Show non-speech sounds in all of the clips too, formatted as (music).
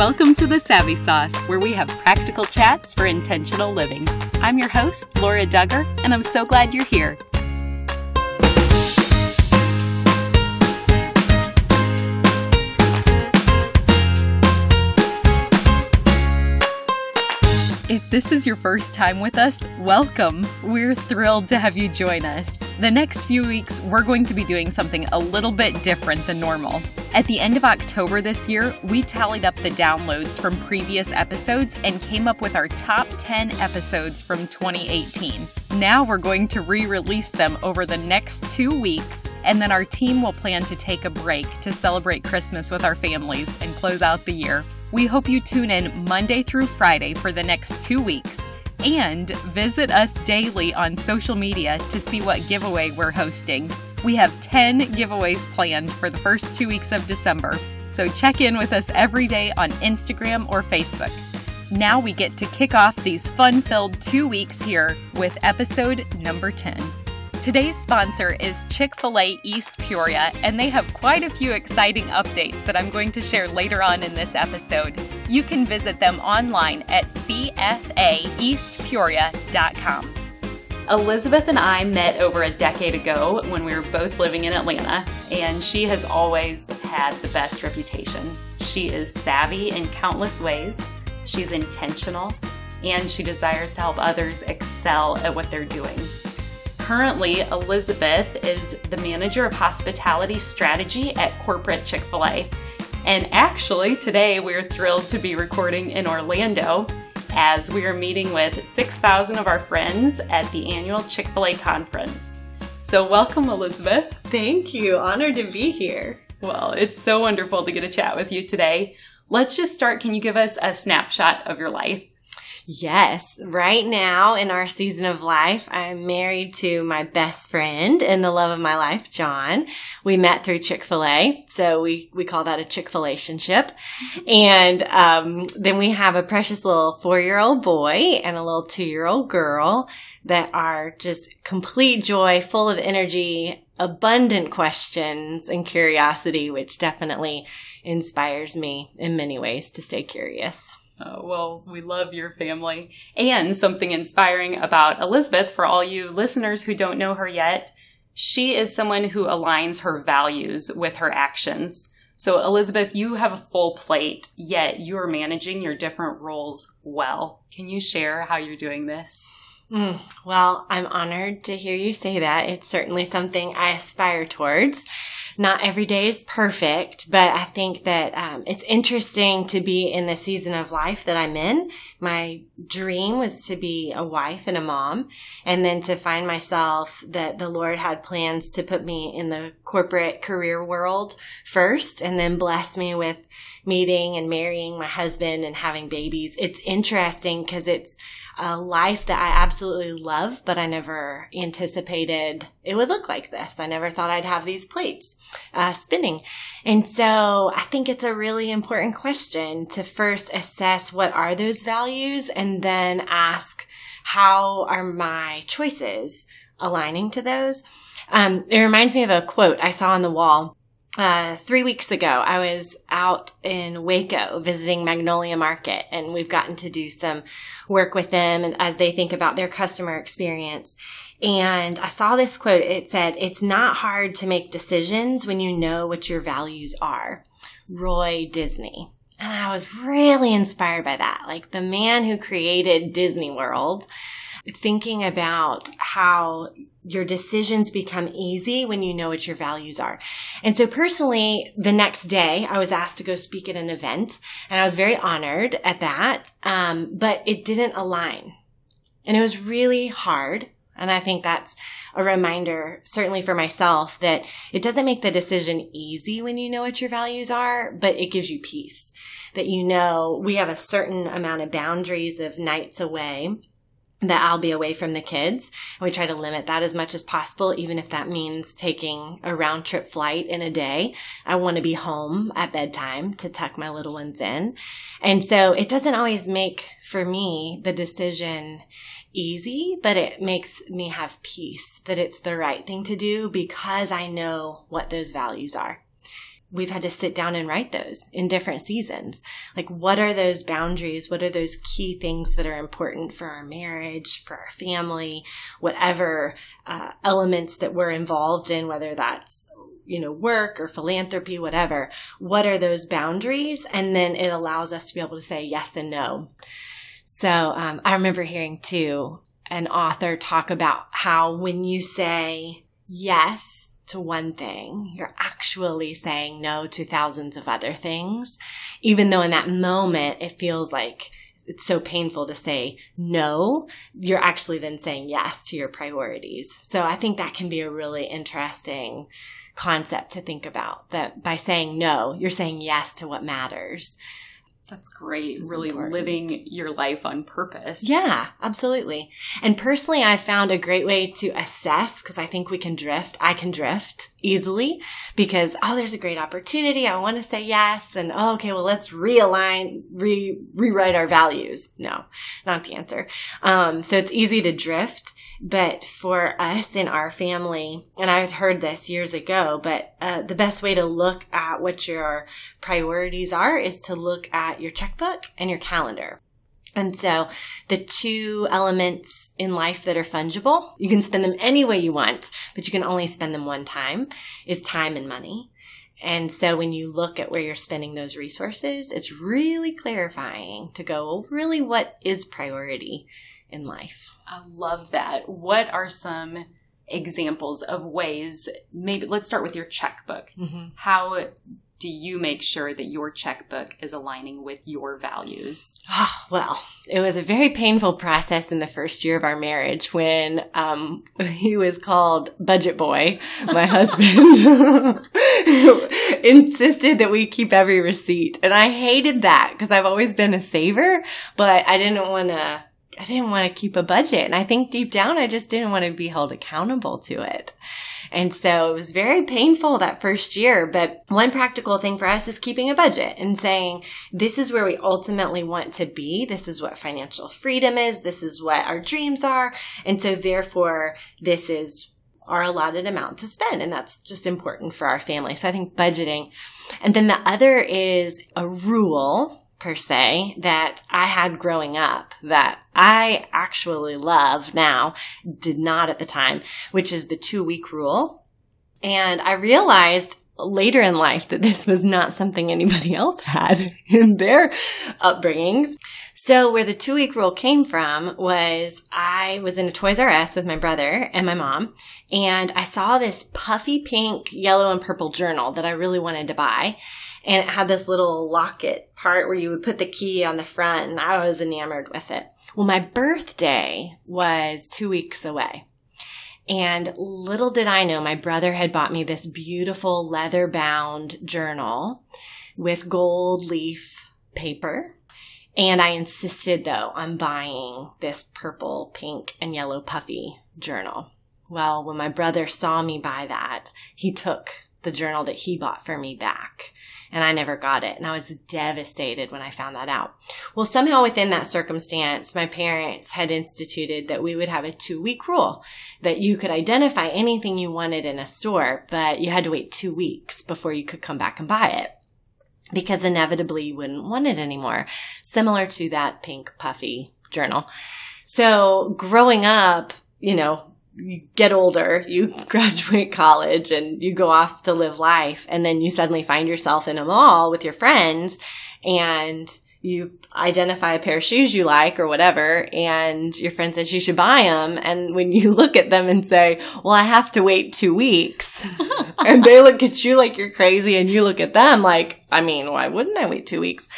Welcome to the Savvy Sauce, where we have practical chats for intentional living. I'm your host, Laura Dugger, and I'm so glad you're here. If this is your first time with us, welcome. We're thrilled to have you join us. The next few weeks, we're going to be doing something a little bit different than normal. At the end of October this year, we tallied up the downloads from previous episodes and came up with our top 10 episodes from 2018. Now we're going to re release them over the next two weeks, and then our team will plan to take a break to celebrate Christmas with our families and close out the year. We hope you tune in Monday through Friday for the next two weeks and visit us daily on social media to see what giveaway we're hosting. We have 10 giveaways planned for the first two weeks of December, so check in with us every day on Instagram or Facebook. Now we get to kick off these fun filled two weeks here with episode number 10. Today's sponsor is Chick fil A East Peoria, and they have quite a few exciting updates that I'm going to share later on in this episode. You can visit them online at cfaeastpeoria.com. Elizabeth and I met over a decade ago when we were both living in Atlanta, and she has always had the best reputation. She is savvy in countless ways, she's intentional, and she desires to help others excel at what they're doing currently, Elizabeth is the manager of hospitality strategy at corporate Chick fil A. And actually, today we're thrilled to be recording in Orlando as we are meeting with 6,000 of our friends at the annual Chick fil A conference. So, welcome, Elizabeth. Thank you. Honored to be here. Well, it's so wonderful to get a chat with you today. Let's just start. Can you give us a snapshot of your life? Yes, right now in our season of life, I'm married to my best friend and the love of my life, John. We met through Chick fil A, so we, we call that a Chick fil A ship. And um, then we have a precious little four year old boy and a little two year old girl that are just complete joy, full of energy, abundant questions and curiosity, which definitely inspires me in many ways to stay curious. Uh, well, we love your family. And something inspiring about Elizabeth for all you listeners who don't know her yet, she is someone who aligns her values with her actions. So, Elizabeth, you have a full plate, yet you're managing your different roles well. Can you share how you're doing this? Mm, well, I'm honored to hear you say that. It's certainly something I aspire towards. Not every day is perfect, but I think that um, it's interesting to be in the season of life that I'm in. My dream was to be a wife and a mom, and then to find myself that the Lord had plans to put me in the corporate career world first, and then bless me with meeting and marrying my husband and having babies. It's interesting because it's a life that I absolutely love, but I never anticipated it would look like this. I never thought I'd have these plates uh, spinning. And so I think it's a really important question to first assess what are those values and then ask how are my choices aligning to those. Um, it reminds me of a quote I saw on the wall uh, three weeks ago, I was out in Waco visiting Magnolia Market, and we've gotten to do some work with them as they think about their customer experience. And I saw this quote. It said, It's not hard to make decisions when you know what your values are. Roy Disney. And I was really inspired by that. Like the man who created Disney World thinking about how your decisions become easy when you know what your values are. And so personally, the next day I was asked to go speak at an event and I was very honored at that. Um, but it didn't align and it was really hard. And I think that's a reminder, certainly for myself, that it doesn't make the decision easy when you know what your values are, but it gives you peace that you know we have a certain amount of boundaries of nights away that I'll be away from the kids. And we try to limit that as much as possible, even if that means taking a round trip flight in a day. I want to be home at bedtime to tuck my little ones in. And so it doesn't always make for me the decision easy, but it makes me have peace that it's the right thing to do because I know what those values are. We've had to sit down and write those in different seasons. Like, what are those boundaries? What are those key things that are important for our marriage, for our family, whatever uh, elements that we're involved in, whether that's you know, work or philanthropy, whatever. What are those boundaries? And then it allows us to be able to say yes and no. So um, I remember hearing too an author talk about how when you say yes to one thing, you're actually saying no to thousands of other things, even though in that moment it feels like it's so painful to say no, you're actually then saying yes to your priorities. So I think that can be a really interesting concept to think about that by saying no, you're saying yes to what matters. That's great. It's really important. living your life on purpose. Yeah, absolutely. And personally, I found a great way to assess because I think we can drift. I can drift easily because, oh, there's a great opportunity. I want to say yes. And, oh, okay, well, let's realign, re- rewrite our values. No, not the answer. Um, so it's easy to drift. But for us in our family, and I had heard this years ago, but uh, the best way to look at what your priorities are is to look at your checkbook and your calendar. And so the two elements in life that are fungible, you can spend them any way you want, but you can only spend them one time, is time and money. And so when you look at where you're spending those resources, it's really clarifying to go, well, really what is priority? In life. I love that. What are some examples of ways? Maybe let's start with your checkbook. Mm-hmm. How do you make sure that your checkbook is aligning with your values? Oh, well, it was a very painful process in the first year of our marriage when um, (laughs) he was called Budget Boy, my (laughs) husband. (laughs) insisted that we keep every receipt. And I hated that because I've always been a saver, but I didn't want to I didn't want to keep a budget. And I think deep down, I just didn't want to be held accountable to it. And so it was very painful that first year. But one practical thing for us is keeping a budget and saying, this is where we ultimately want to be. This is what financial freedom is. This is what our dreams are. And so therefore, this is our allotted amount to spend. And that's just important for our family. So I think budgeting. And then the other is a rule per se that I had growing up that I actually love now, did not at the time, which is the two week rule. And I realized later in life that this was not something anybody else had (laughs) in their upbringings. So where the two week rule came from was I was in a Toys R Us with my brother and my mom, and I saw this puffy pink, yellow, and purple journal that I really wanted to buy and it had this little locket part where you would put the key on the front and I was enamored with it. Well, my birthday was two weeks away. And little did I know, my brother had bought me this beautiful leather bound journal with gold leaf paper. And I insisted though on buying this purple, pink, and yellow puffy journal. Well, when my brother saw me buy that, he took the journal that he bought for me back and I never got it. And I was devastated when I found that out. Well, somehow within that circumstance, my parents had instituted that we would have a two week rule that you could identify anything you wanted in a store, but you had to wait two weeks before you could come back and buy it because inevitably you wouldn't want it anymore. Similar to that pink puffy journal. So growing up, you know, you get older, you (laughs) graduate college and you go off to live life. And then you suddenly find yourself in a mall with your friends and you identify a pair of shoes you like or whatever. And your friend says you should buy them. And when you (laughs) look at them and say, well, I have to wait two weeks (laughs) and they look at you like you're crazy and you look at them like, I mean, why wouldn't I wait two weeks?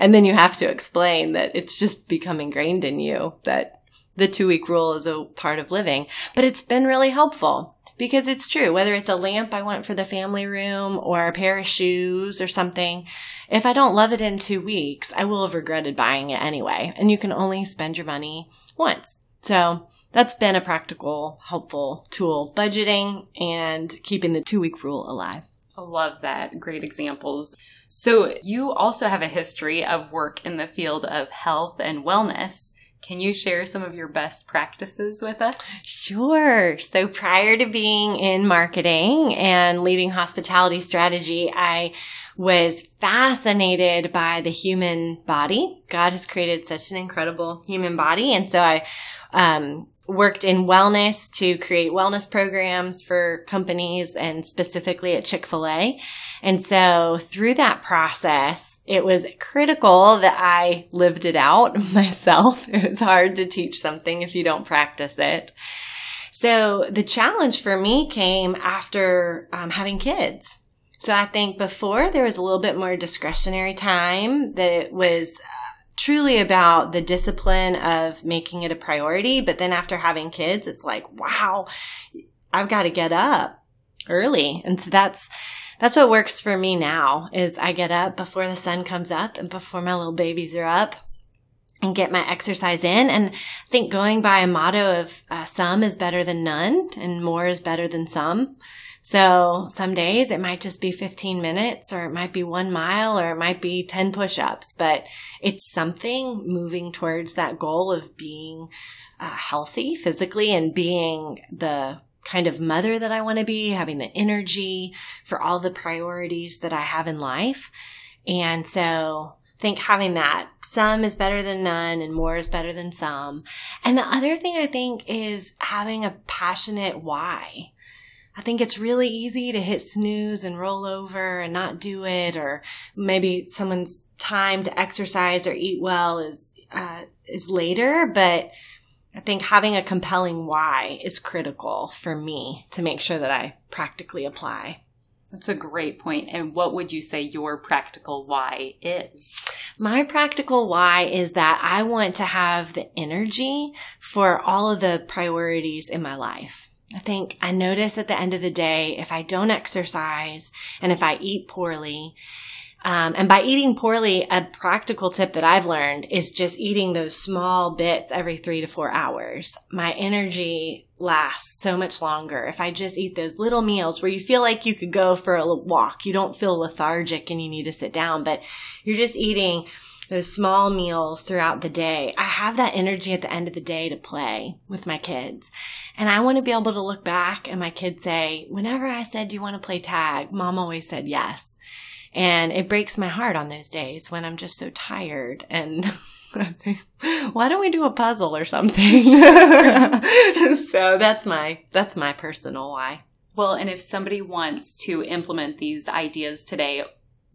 And then you have to explain that it's just become ingrained in you that the two week rule is a part of living, but it's been really helpful because it's true. Whether it's a lamp I want for the family room or a pair of shoes or something, if I don't love it in two weeks, I will have regretted buying it anyway. And you can only spend your money once. So that's been a practical, helpful tool, budgeting and keeping the two week rule alive. I love that. Great examples. So you also have a history of work in the field of health and wellness. Can you share some of your best practices with us? Sure. So prior to being in marketing and leading hospitality strategy, I was fascinated by the human body. God has created such an incredible human body. And so I, um, worked in wellness to create wellness programs for companies and specifically at Chick-fil-A. And so through that process, it was critical that I lived it out (laughs) myself. It was hard to teach something if you don't practice it. So the challenge for me came after um, having kids. So I think before there was a little bit more discretionary time that was truly about the discipline of making it a priority. But then after having kids, it's like, wow, I've got to get up early. And so that's, that's what works for me now is I get up before the sun comes up and before my little babies are up and get my exercise in. And I think going by a motto of uh, some is better than none and more is better than some. So some days it might just be 15 minutes or it might be one mile or it might be 10 push ups, but it's something moving towards that goal of being uh, healthy physically and being the kind of mother that I want to be, having the energy for all the priorities that I have in life. And so think having that some is better than none and more is better than some. And the other thing I think is having a passionate why. I think it's really easy to hit snooze and roll over and not do it, or maybe someone's time to exercise or eat well is uh, is later. But I think having a compelling why is critical for me to make sure that I practically apply. That's a great point. And what would you say your practical why is? My practical why is that I want to have the energy for all of the priorities in my life. I think I notice at the end of the day, if I don't exercise and if I eat poorly, um, and by eating poorly, a practical tip that I've learned is just eating those small bits every three to four hours. My energy lasts so much longer if I just eat those little meals where you feel like you could go for a walk. You don't feel lethargic and you need to sit down, but you're just eating those small meals throughout the day, I have that energy at the end of the day to play with my kids. And I want to be able to look back and my kids say, whenever I said, do you want to play tag? Mom always said yes. And it breaks my heart on those days when I'm just so tired and (laughs) why don't we do a puzzle or something? (laughs) (laughs) so that's my, that's my personal why. Well, and if somebody wants to implement these ideas today,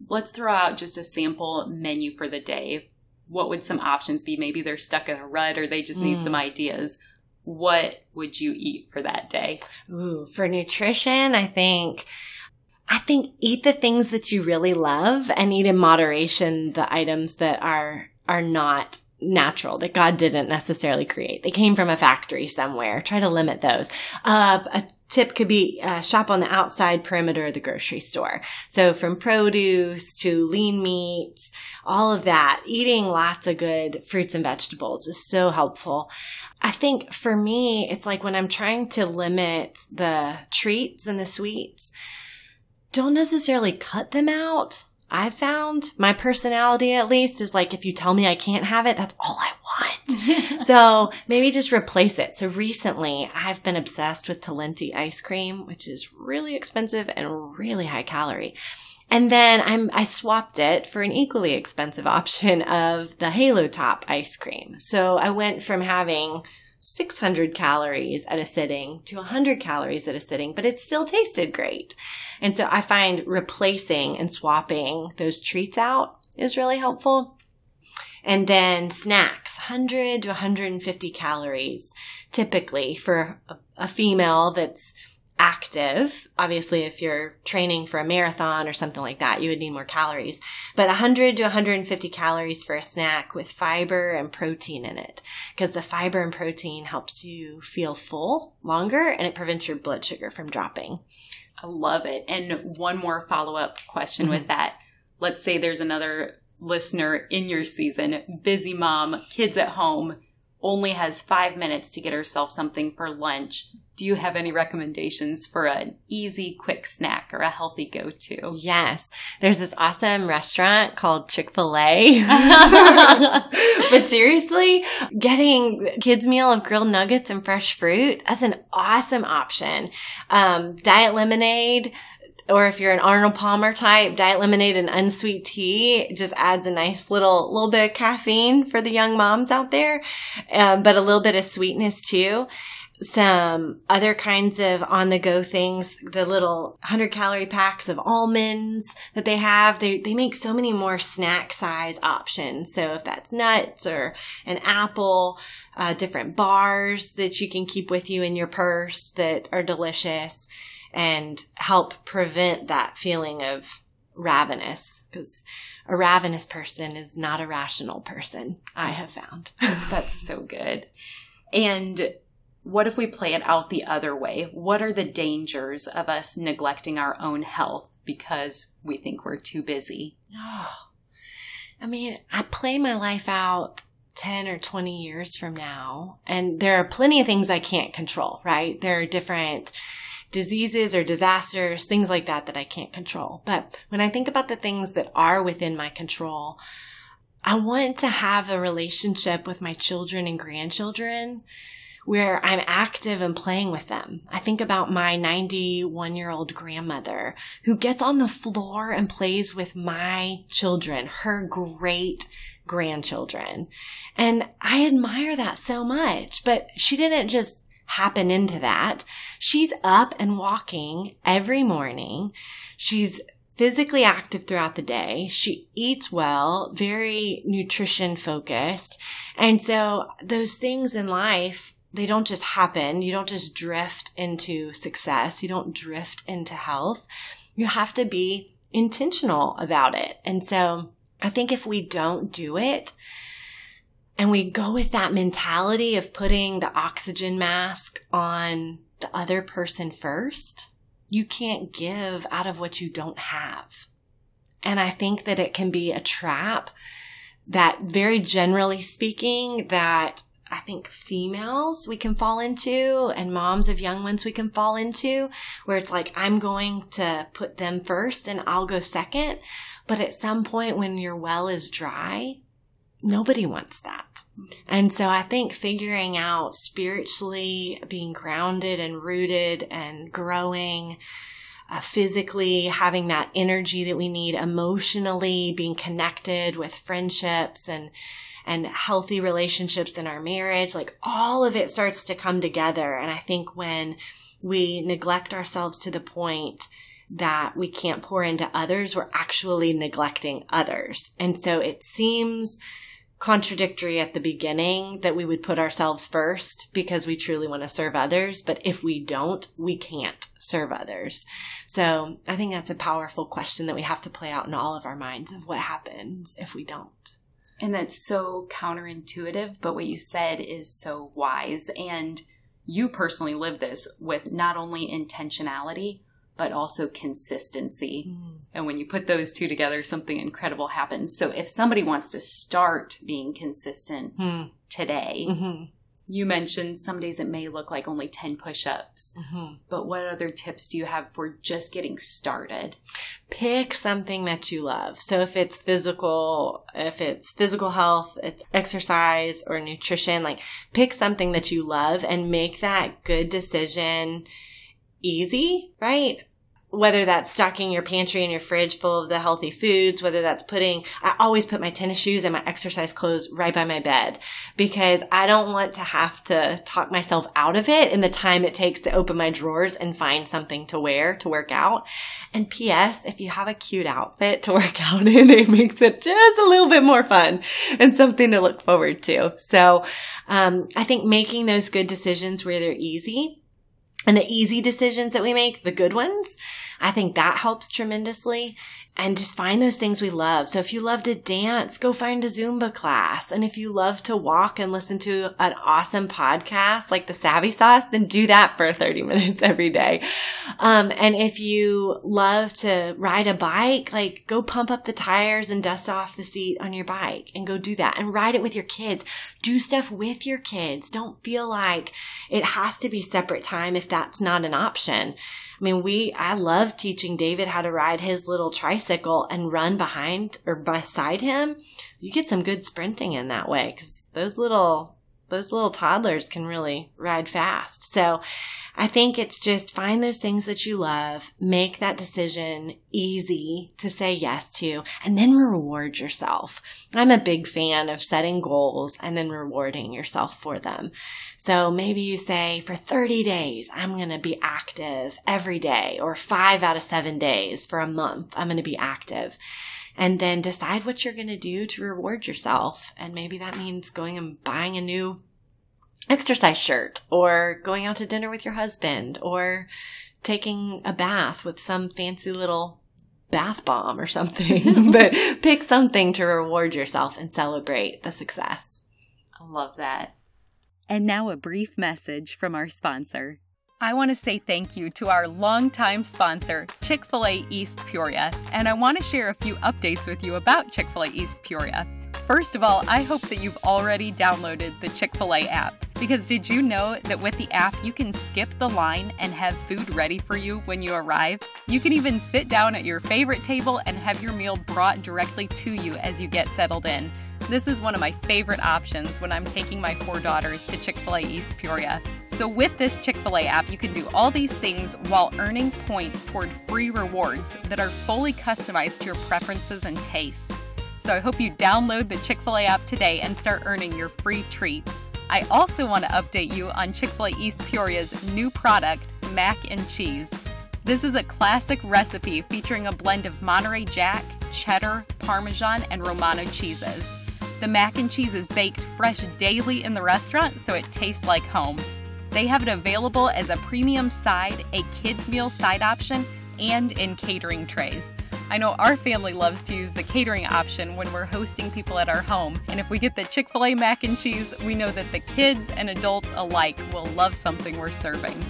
let's throw out just a sample menu for the day. What would some options be? Maybe they're stuck in a rut or they just need mm. some ideas. What would you eat for that day? Ooh, for nutrition, I think I think eat the things that you really love and eat in moderation the items that are are not natural that God didn't necessarily create. They came from a factory somewhere. Try to limit those. Uh, a tip could be uh, shop on the outside perimeter of the grocery store. So from produce to lean meats, all of that, eating lots of good fruits and vegetables is so helpful. I think for me, it's like when I'm trying to limit the treats and the sweets, don't necessarily cut them out I've found my personality at least is like if you tell me I can't have it, that's all I want. (laughs) so maybe just replace it. So recently I've been obsessed with Talenti ice cream, which is really expensive and really high calorie. And then I'm, I swapped it for an equally expensive (laughs) option of the Halo Top ice cream. So I went from having 600 calories at a sitting to 100 calories at a sitting, but it still tasted great. And so I find replacing and swapping those treats out is really helpful. And then snacks, 100 to 150 calories typically for a, a female that's active. Obviously, if you're training for a marathon or something like that, you would need more calories. But 100 to 150 calories for a snack with fiber and protein in it. Because the fiber and protein helps you feel full longer and it prevents your blood sugar from dropping. I love it. And one more follow up question mm-hmm. with (laughs) that. Let's say there's another listener in your season, busy mom, kids at home only has five minutes to get herself something for lunch, do you have any recommendations for an easy, quick snack or a healthy go to? Yes. There's this awesome restaurant called Chick fil A. (laughs) but seriously, getting kids' meal of grilled nuggets and fresh fruit, that's an awesome option. Um, diet lemonade, or if you're an Arnold Palmer type, diet lemonade and unsweet tea just adds a nice little little bit of caffeine for the young moms out there, um, but a little bit of sweetness too. Some other kinds of on the go things, the little 100 calorie packs of almonds that they have, they, they make so many more snack size options. So if that's nuts or an apple, uh, different bars that you can keep with you in your purse that are delicious and help prevent that feeling of ravenous because a ravenous person is not a rational person, I have found. (laughs) That's so good. And what if we play it out the other way? What are the dangers of us neglecting our own health because we think we're too busy? Oh, I mean, I play my life out 10 or 20 years from now, and there are plenty of things I can't control, right? There are different diseases or disasters, things like that that I can't control. But when I think about the things that are within my control, I want to have a relationship with my children and grandchildren where I'm active and playing with them. I think about my 91 year old grandmother who gets on the floor and plays with my children, her great grandchildren. And I admire that so much, but she didn't just happen into that. She's up and walking every morning. She's physically active throughout the day. She eats well, very nutrition focused. And so those things in life, they don't just happen. You don't just drift into success. You don't drift into health. You have to be intentional about it. And so I think if we don't do it, and we go with that mentality of putting the oxygen mask on the other person first, you can't give out of what you don't have. And I think that it can be a trap that very generally speaking, that I think females we can fall into and moms of young ones we can fall into where it's like, I'm going to put them first and I'll go second. But at some point when your well is dry, nobody wants that. And so I think figuring out spiritually being grounded and rooted and growing, uh, physically having that energy that we need, emotionally being connected with friendships and and healthy relationships in our marriage, like all of it starts to come together. And I think when we neglect ourselves to the point that we can't pour into others, we're actually neglecting others. And so it seems contradictory at the beginning that we would put ourselves first because we truly want to serve others. But if we don't, we can't serve others. So I think that's a powerful question that we have to play out in all of our minds of what happens if we don't. And that's so counterintuitive, but what you said is so wise. And you personally live this with not only intentionality, but also consistency. Mm. And when you put those two together, something incredible happens. So if somebody wants to start being consistent mm. today, mm-hmm. you mentioned some days it may look like only 10 push ups. Mm-hmm. But what other tips do you have for just getting started? Pick something that you love. So if it's physical, if it's physical health, it's exercise or nutrition, like pick something that you love and make that good decision easy, right? Whether that's stocking your pantry and your fridge full of the healthy foods, whether that's putting, I always put my tennis shoes and my exercise clothes right by my bed because I don't want to have to talk myself out of it in the time it takes to open my drawers and find something to wear to work out. And P.S. If you have a cute outfit to work (laughs) out in, it makes it just a little bit more fun and something to look forward to. So, um, I think making those good decisions where they're easy and the easy decisions that we make, the good ones, I think that helps tremendously. And just find those things we love. So if you love to dance, go find a Zumba class. And if you love to walk and listen to an awesome podcast like the Savvy Sauce, then do that for (laughs) 30 minutes every day. Um, and if you love to ride a bike, like go pump up the tires and dust off the seat on your bike and go do that and ride it with your kids. Do stuff with your kids. Don't feel like it has to be separate time if that's not an option. I mean, we, I love teaching David how to ride his little tricycle and run behind or beside him. You get some good sprinting in that way because those little those little toddlers can really ride fast. So I think it's just find those things that you love, make that decision easy to say yes to, and then reward yourself. I'm a big fan of setting goals and then rewarding yourself for them. So maybe you say for 30 days, I'm going to be active every day or five out of seven days for a month. I'm going to be active and then decide what you're going to do to reward yourself. And maybe that means going and buying a new exercise shirt or going out to dinner with your husband or taking a bath with some fancy little bath bomb or something. (laughs) but pick something to reward yourself and celebrate the success. I love that. And now a brief message from our sponsor. I want to say thank you to our longtime sponsor, Chick fil A East Peoria, and I want to share a few updates with you about Chick fil A East Peoria. First of all, I hope that you've already downloaded the Chick fil A app. Because did you know that with the app, you can skip the line and have food ready for you when you arrive? You can even sit down at your favorite table and have your meal brought directly to you as you get settled in. This is one of my favorite options when I'm taking my four daughters to Chick fil A East Peoria. So, with this Chick fil A app, you can do all these things while earning points toward free rewards that are fully customized to your preferences and tastes. So, I hope you download the Chick fil A app today and start earning your free treats. I also want to update you on Chick fil A East Peoria's new product, mac and cheese. This is a classic recipe featuring a blend of Monterey Jack, cheddar, Parmesan, and Romano cheeses. The mac and cheese is baked fresh daily in the restaurant, so it tastes like home. They have it available as a premium side, a kids' meal side option, and in catering trays. I know our family loves to use the catering option when we're hosting people at our home, and if we get the Chick fil A mac and cheese, we know that the kids and adults alike will love something we're serving.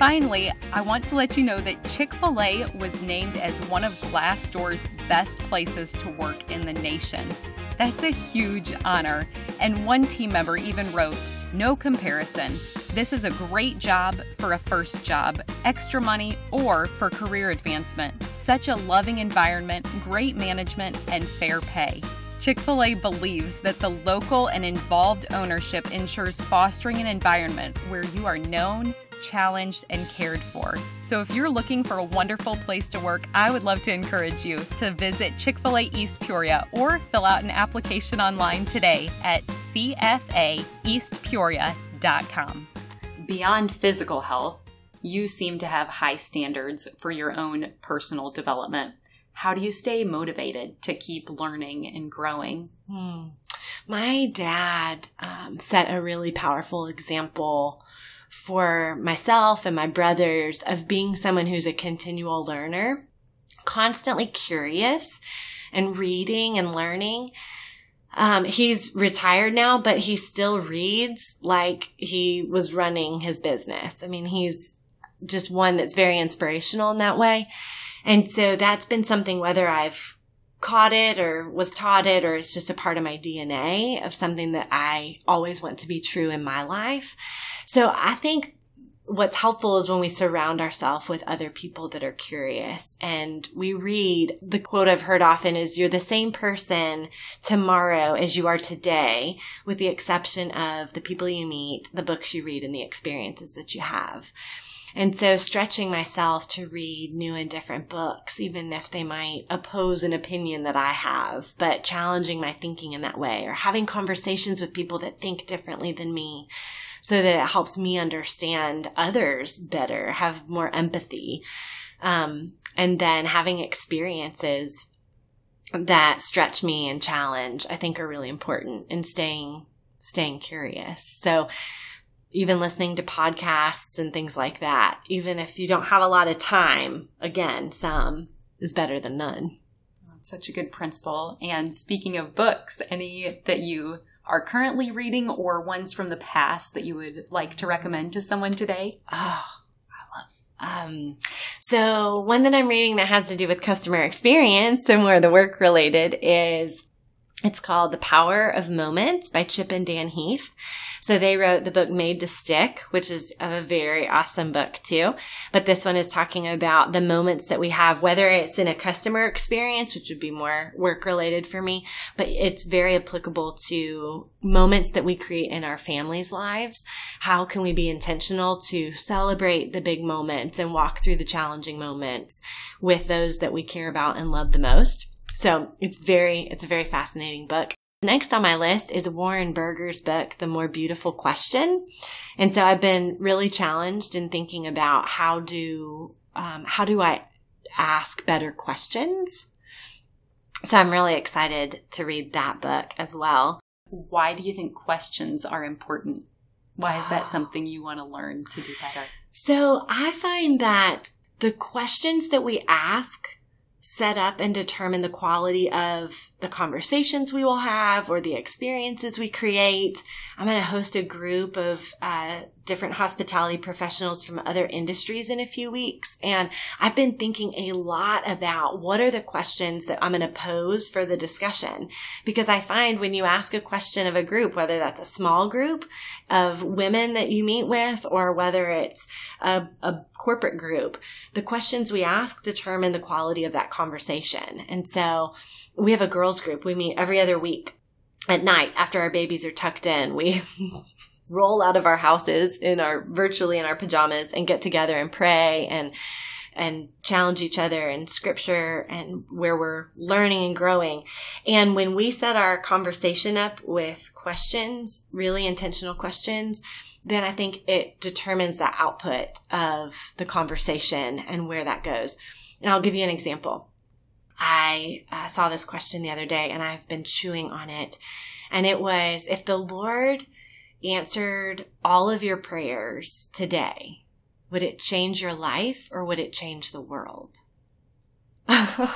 Finally, I want to let you know that Chick fil A was named as one of Glassdoor's best places to work in the nation. That's a huge honor, and one team member even wrote, No comparison. This is a great job for a first job, extra money, or for career advancement. Such a loving environment, great management, and fair pay. Chick fil A believes that the local and involved ownership ensures fostering an environment where you are known, challenged, and cared for. So if you're looking for a wonderful place to work, I would love to encourage you to visit Chick fil A East Peoria or fill out an application online today at cfaeastpeoria.com. Beyond physical health, you seem to have high standards for your own personal development. How do you stay motivated to keep learning and growing? Hmm. My dad um, set a really powerful example for myself and my brothers of being someone who's a continual learner, constantly curious and reading and learning. Um, he's retired now, but he still reads like he was running his business. I mean, he's just one that's very inspirational in that way. And so that's been something, whether I've caught it or was taught it or it's just a part of my DNA of something that I always want to be true in my life. So I think what's helpful is when we surround ourselves with other people that are curious and we read the quote I've heard often is you're the same person tomorrow as you are today with the exception of the people you meet, the books you read and the experiences that you have. And so stretching myself to read new and different books, even if they might oppose an opinion that I have, but challenging my thinking in that way or having conversations with people that think differently than me so that it helps me understand others better, have more empathy. Um, and then having experiences that stretch me and challenge, I think are really important in staying, staying curious. So even listening to podcasts and things like that. Even if you don't have a lot of time, again, some is better than none. Such a good principle. And speaking of books, any that you are currently reading or ones from the past that you would like to recommend to someone today? Oh, I love. Um, so one that I'm reading that has to do with customer experience and more the work related is it's called The Power of Moments by Chip and Dan Heath. So they wrote the book Made to Stick, which is a very awesome book too. But this one is talking about the moments that we have, whether it's in a customer experience, which would be more work related for me, but it's very applicable to moments that we create in our families' lives. How can we be intentional to celebrate the big moments and walk through the challenging moments with those that we care about and love the most? So it's very, it's a very fascinating book. Next on my list is Warren Berger's book, The More Beautiful Question. And so I've been really challenged in thinking about how do, um, how do I ask better questions? So I'm really excited to read that book as well. Why do you think questions are important? Why is that something you want to learn to do better? So I find that the questions that we ask set up and determine the quality of the conversations we will have or the experiences we create. I'm going to host a group of uh, different hospitality professionals from other industries in a few weeks. And I've been thinking a lot about what are the questions that I'm going to pose for the discussion. Because I find when you ask a question of a group, whether that's a small group of women that you meet with or whether it's a, a corporate group, the questions we ask determine the quality of that conversation. And so we have a girls group. We meet every other week at night after our babies are tucked in. We (laughs) roll out of our houses in our virtually in our pajamas and get together and pray and and challenge each other in scripture and where we're learning and growing. And when we set our conversation up with questions, really intentional questions, then I think it determines the output of the conversation and where that goes. And I'll give you an example. I uh, saw this question the other day and I've been chewing on it. And it was if the Lord answered all of your prayers today, would it change your life or would it change the world? (laughs) and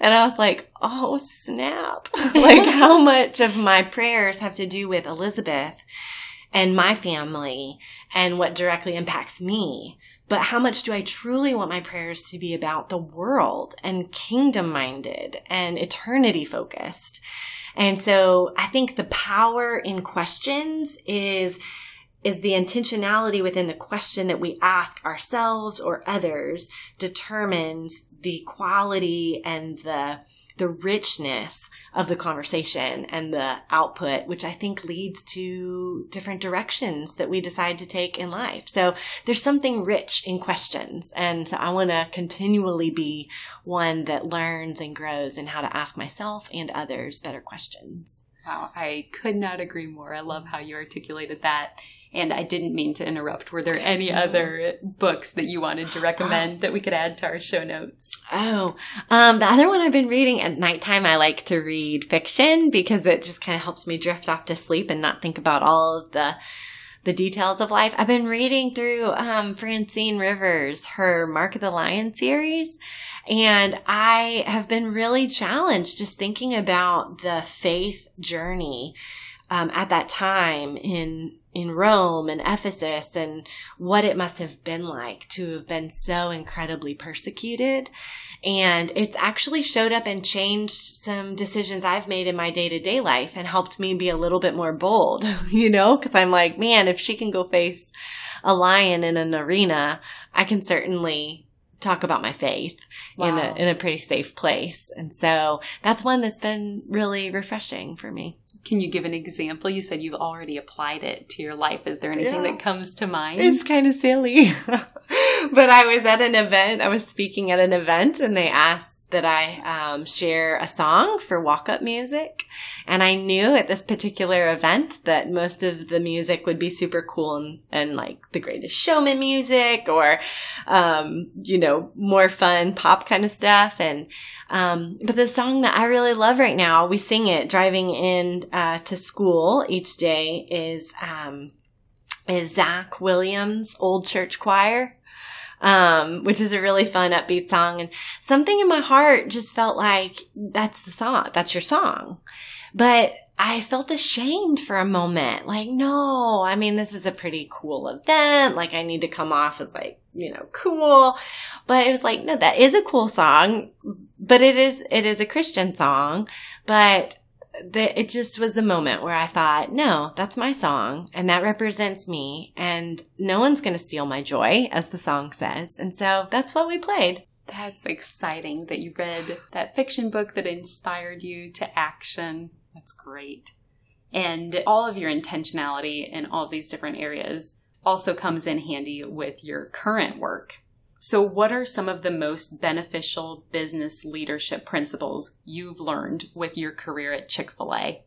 I was like, oh snap. (laughs) like (laughs) how much of my prayers have to do with Elizabeth and my family and what directly impacts me but how much do I truly want my prayers to be about the world and kingdom minded and eternity focused? And so I think the power in questions is is the intentionality within the question that we ask ourselves or others determines the quality and the the richness of the conversation and the output, which I think leads to different directions that we decide to take in life. So there's something rich in questions. And so I want to continually be one that learns and grows in how to ask myself and others better questions. Wow, I could not agree more. I love how you articulated that. And I didn't mean to interrupt. Were there any other books that you wanted to recommend that we could add to our show notes? Oh, um, the other one I've been reading at nighttime, I like to read fiction because it just kind of helps me drift off to sleep and not think about all of the the details of life. I've been reading through um, Francine Rivers, her Mark of the Lion series, and I have been really challenged just thinking about the faith journey um, at that time in in Rome and Ephesus and what it must have been like to have been so incredibly persecuted. And it's actually showed up and changed some decisions I've made in my day to day life and helped me be a little bit more bold, (laughs) you know, cause I'm like, man, if she can go face a lion in an arena, I can certainly talk about my faith wow. in a, in a pretty safe place. And so that's one that's been really refreshing for me. Can you give an example? You said you've already applied it to your life. Is there anything yeah. that comes to mind? It's kind of silly. (laughs) but I was at an event, I was speaking at an event, and they asked that I um, share a song for walk up music. And I knew at this particular event that most of the music would be super cool and, and like the greatest showman music or, um, you know, more fun pop kind of stuff. And, um, but the song that I really love right now, we sing it driving in uh, to school each day is, um, is Zach Williams' Old Church Choir. Um, which is a really fun upbeat song. And something in my heart just felt like that's the song. That's your song. But I felt ashamed for a moment. Like, no, I mean, this is a pretty cool event. Like, I need to come off as like, you know, cool. But it was like, no, that is a cool song, but it is, it is a Christian song. But the, it just was a moment where I thought, no, that's my song and that represents me and no one's going to steal my joy, as the song says. And so that's what we played. That's exciting that you read that fiction book that inspired you to action. That's great. And all of your intentionality in all these different areas also comes in handy with your current work. So, what are some of the most beneficial business leadership principles you've learned with your career at Chick fil A?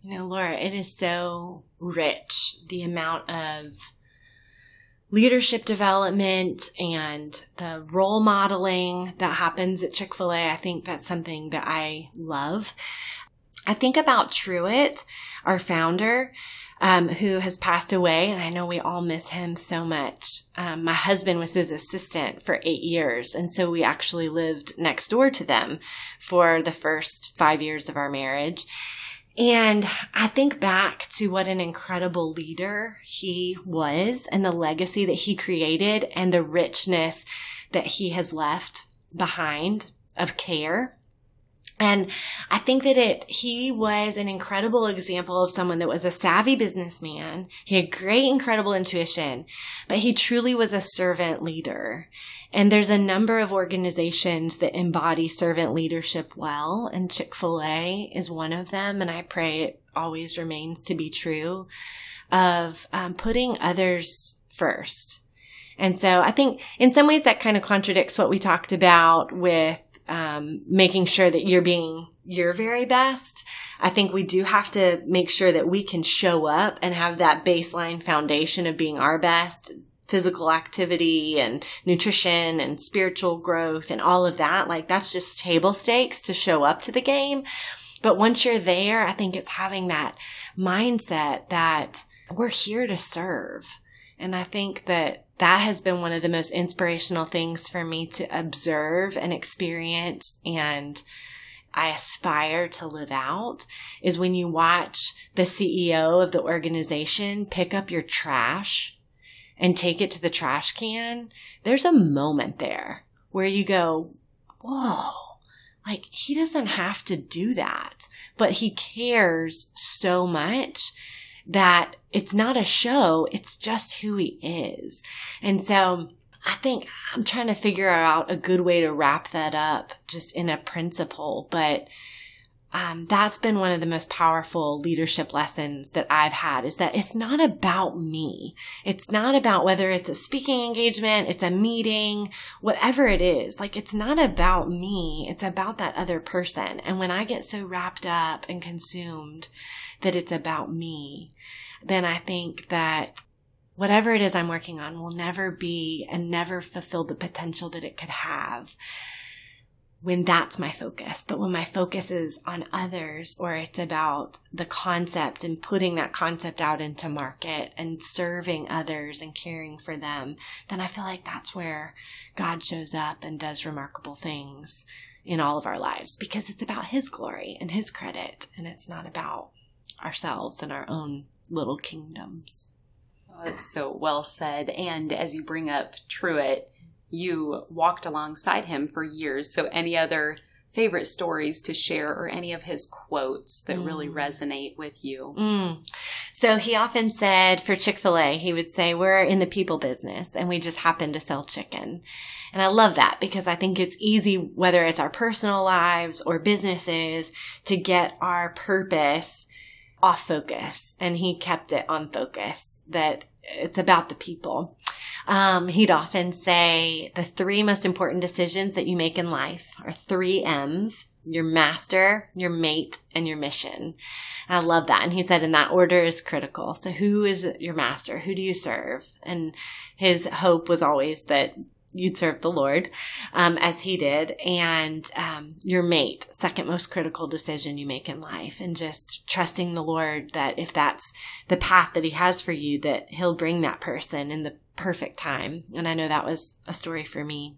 You know, Laura, it is so rich the amount of leadership development and the role modeling that happens at Chick fil A. I think that's something that I love. I think about Truett, our founder, um, who has passed away, and I know we all miss him so much. Um, my husband was his assistant for eight years, and so we actually lived next door to them for the first five years of our marriage. And I think back to what an incredible leader he was and the legacy that he created and the richness that he has left behind of care and I think that it, he was an incredible example of someone that was a savvy businessman. He had great, incredible intuition, but he truly was a servant leader. And there's a number of organizations that embody servant leadership well, and Chick-fil-A is one of them. And I pray it always remains to be true of um, putting others first. And so I think in some ways that kind of contradicts what we talked about with um, making sure that you're being your very best. I think we do have to make sure that we can show up and have that baseline foundation of being our best physical activity and nutrition and spiritual growth and all of that. Like that's just table stakes to show up to the game. But once you're there, I think it's having that mindset that we're here to serve. And I think that that has been one of the most inspirational things for me to observe and experience and I aspire to live out is when you watch the CEO of the organization pick up your trash and take it to the trash can. There's a moment there where you go, whoa, like he doesn't have to do that, but he cares so much that it's not a show, it's just who he is. And so I think I'm trying to figure out a good way to wrap that up just in a principle, but um, that's been one of the most powerful leadership lessons that I've had is that it's not about me. It's not about whether it's a speaking engagement, it's a meeting, whatever it is. Like it's not about me. It's about that other person. And when I get so wrapped up and consumed that it's about me, then I think that whatever it is I'm working on will never be and never fulfill the potential that it could have when that's my focus. But when my focus is on others or it's about the concept and putting that concept out into market and serving others and caring for them, then I feel like that's where God shows up and does remarkable things in all of our lives because it's about His glory and His credit and it's not about ourselves and our own little kingdoms. Oh, it's so well said. And as you bring up Truett, you walked alongside him for years. So, any other favorite stories to share or any of his quotes that mm. really resonate with you? Mm. So, he often said for Chick fil A, he would say, We're in the people business and we just happen to sell chicken. And I love that because I think it's easy, whether it's our personal lives or businesses, to get our purpose off focus. And he kept it on focus that it's about the people. Um, he'd often say the three most important decisions that you make in life are three M's your master, your mate, and your mission. And I love that. And he said, in that order is critical. So, who is your master? Who do you serve? And his hope was always that you'd serve the Lord um, as He did, and um, your mate, second most critical decision you make in life, and just trusting the Lord that if that's the path that He has for you, that He'll bring that person in the perfect time. And I know that was a story for me.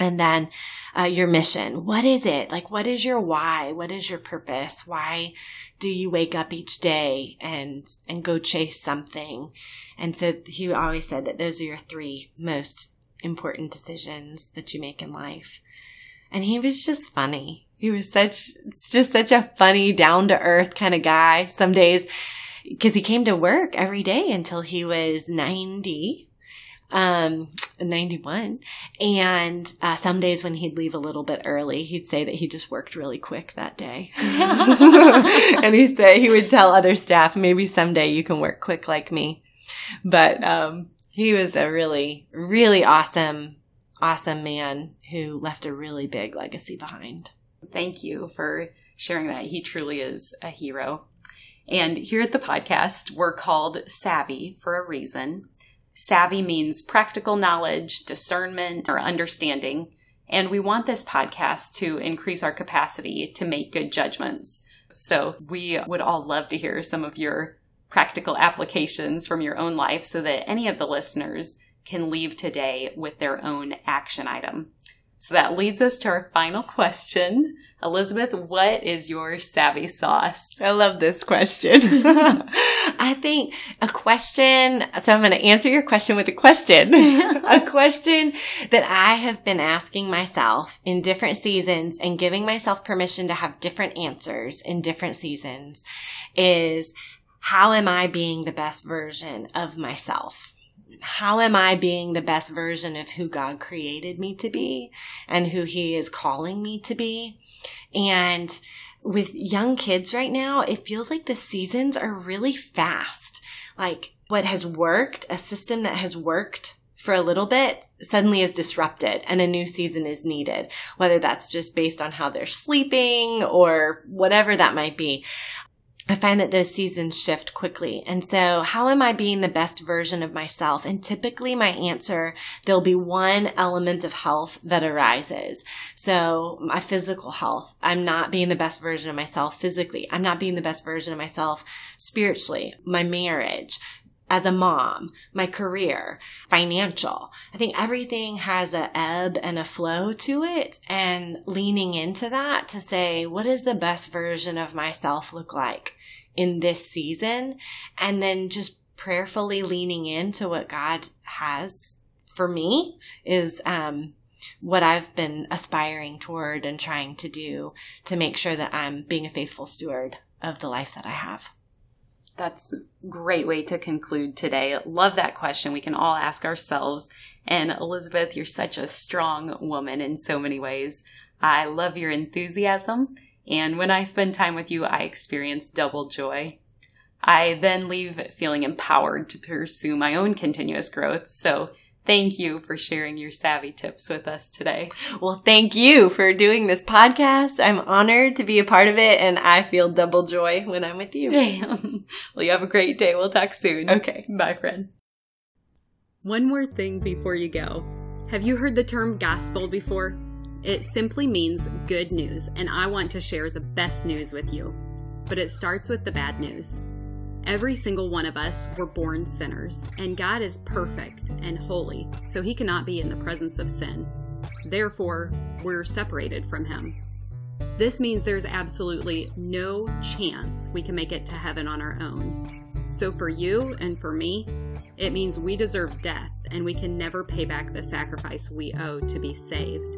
And then uh, your mission. What is it? Like, what is your why? What is your purpose? Why do you wake up each day and and go chase something? And so he always said that those are your three most important decisions that you make in life. And he was just funny. He was such, just such a funny, down to earth kind of guy. Some days, because he came to work every day until he was 90, um, 91. And uh, some days when he'd leave a little bit early, he'd say that he just worked really quick that day. (laughs) and he said he would tell other staff, maybe someday you can work quick like me. But um, he was a really, really awesome, awesome man who left a really big legacy behind. Thank you for sharing that. He truly is a hero. And here at the podcast, we're called Savvy for a reason. Savvy means practical knowledge, discernment, or understanding. And we want this podcast to increase our capacity to make good judgments. So we would all love to hear some of your practical applications from your own life so that any of the listeners can leave today with their own action item. So that leads us to our final question. Elizabeth, what is your savvy sauce? I love this question. (laughs) I think a question, so I'm going to answer your question with a question. (laughs) a question that I have been asking myself in different seasons and giving myself permission to have different answers in different seasons is how am I being the best version of myself? How am I being the best version of who God created me to be and who He is calling me to be? And with young kids right now, it feels like the seasons are really fast. Like what has worked, a system that has worked for a little bit suddenly is disrupted and a new season is needed, whether that's just based on how they're sleeping or whatever that might be. I find that those seasons shift quickly. And so how am I being the best version of myself? And typically my answer, there'll be one element of health that arises. So my physical health, I'm not being the best version of myself physically. I'm not being the best version of myself spiritually. My marriage, as a mom, my career, financial. I think everything has a ebb and a flow to it and leaning into that to say, what does the best version of myself look like in this season? And then just prayerfully leaning into what God has for me is, um, what I've been aspiring toward and trying to do to make sure that I'm being a faithful steward of the life that I have. That's a great way to conclude today. Love that question. We can all ask ourselves. And Elizabeth, you're such a strong woman in so many ways. I love your enthusiasm. And when I spend time with you, I experience double joy. I then leave feeling empowered to pursue my own continuous growth. So Thank you for sharing your savvy tips with us today. Well, thank you for doing this podcast. I'm honored to be a part of it, and I feel double joy when I'm with you. (laughs) well, you have a great day. We'll talk soon. Okay. Bye, friend. One more thing before you go. Have you heard the term gospel before? It simply means good news, and I want to share the best news with you. But it starts with the bad news. Every single one of us were born sinners, and God is perfect and holy, so he cannot be in the presence of sin. Therefore, we're separated from him. This means there's absolutely no chance we can make it to heaven on our own. So, for you and for me, it means we deserve death and we can never pay back the sacrifice we owe to be saved.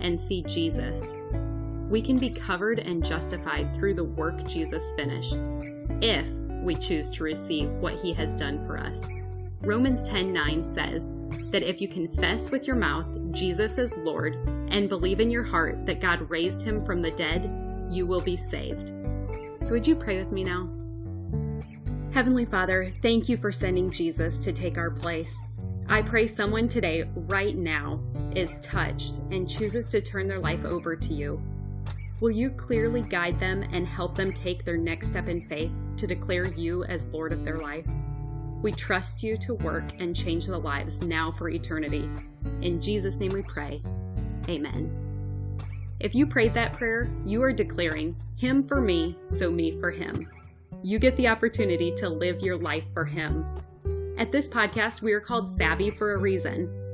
and see Jesus we can be covered and justified through the work Jesus finished, if we choose to receive what he has done for us. Romans 10:9 says, that if you confess with your mouth Jesus is Lord and believe in your heart that God raised him from the dead, you will be saved. So, would you pray with me now? Heavenly Father, thank you for sending Jesus to take our place. I pray someone today, right now, is touched and chooses to turn their life over to you. Will you clearly guide them and help them take their next step in faith to declare you as Lord of their life? We trust you to work and change the lives now for eternity. In Jesus' name we pray. Amen. If you prayed that prayer, you are declaring, Him for me, so me for Him. You get the opportunity to live your life for Him. At this podcast, we are called Savvy for a reason.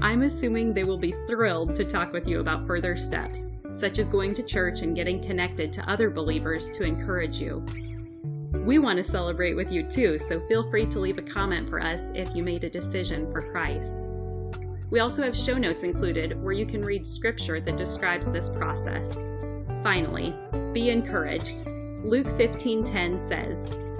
I'm assuming they will be thrilled to talk with you about further steps, such as going to church and getting connected to other believers to encourage you. We want to celebrate with you too, so feel free to leave a comment for us if you made a decision for Christ. We also have show notes included where you can read scripture that describes this process. Finally, be encouraged. Luke 15:10 says,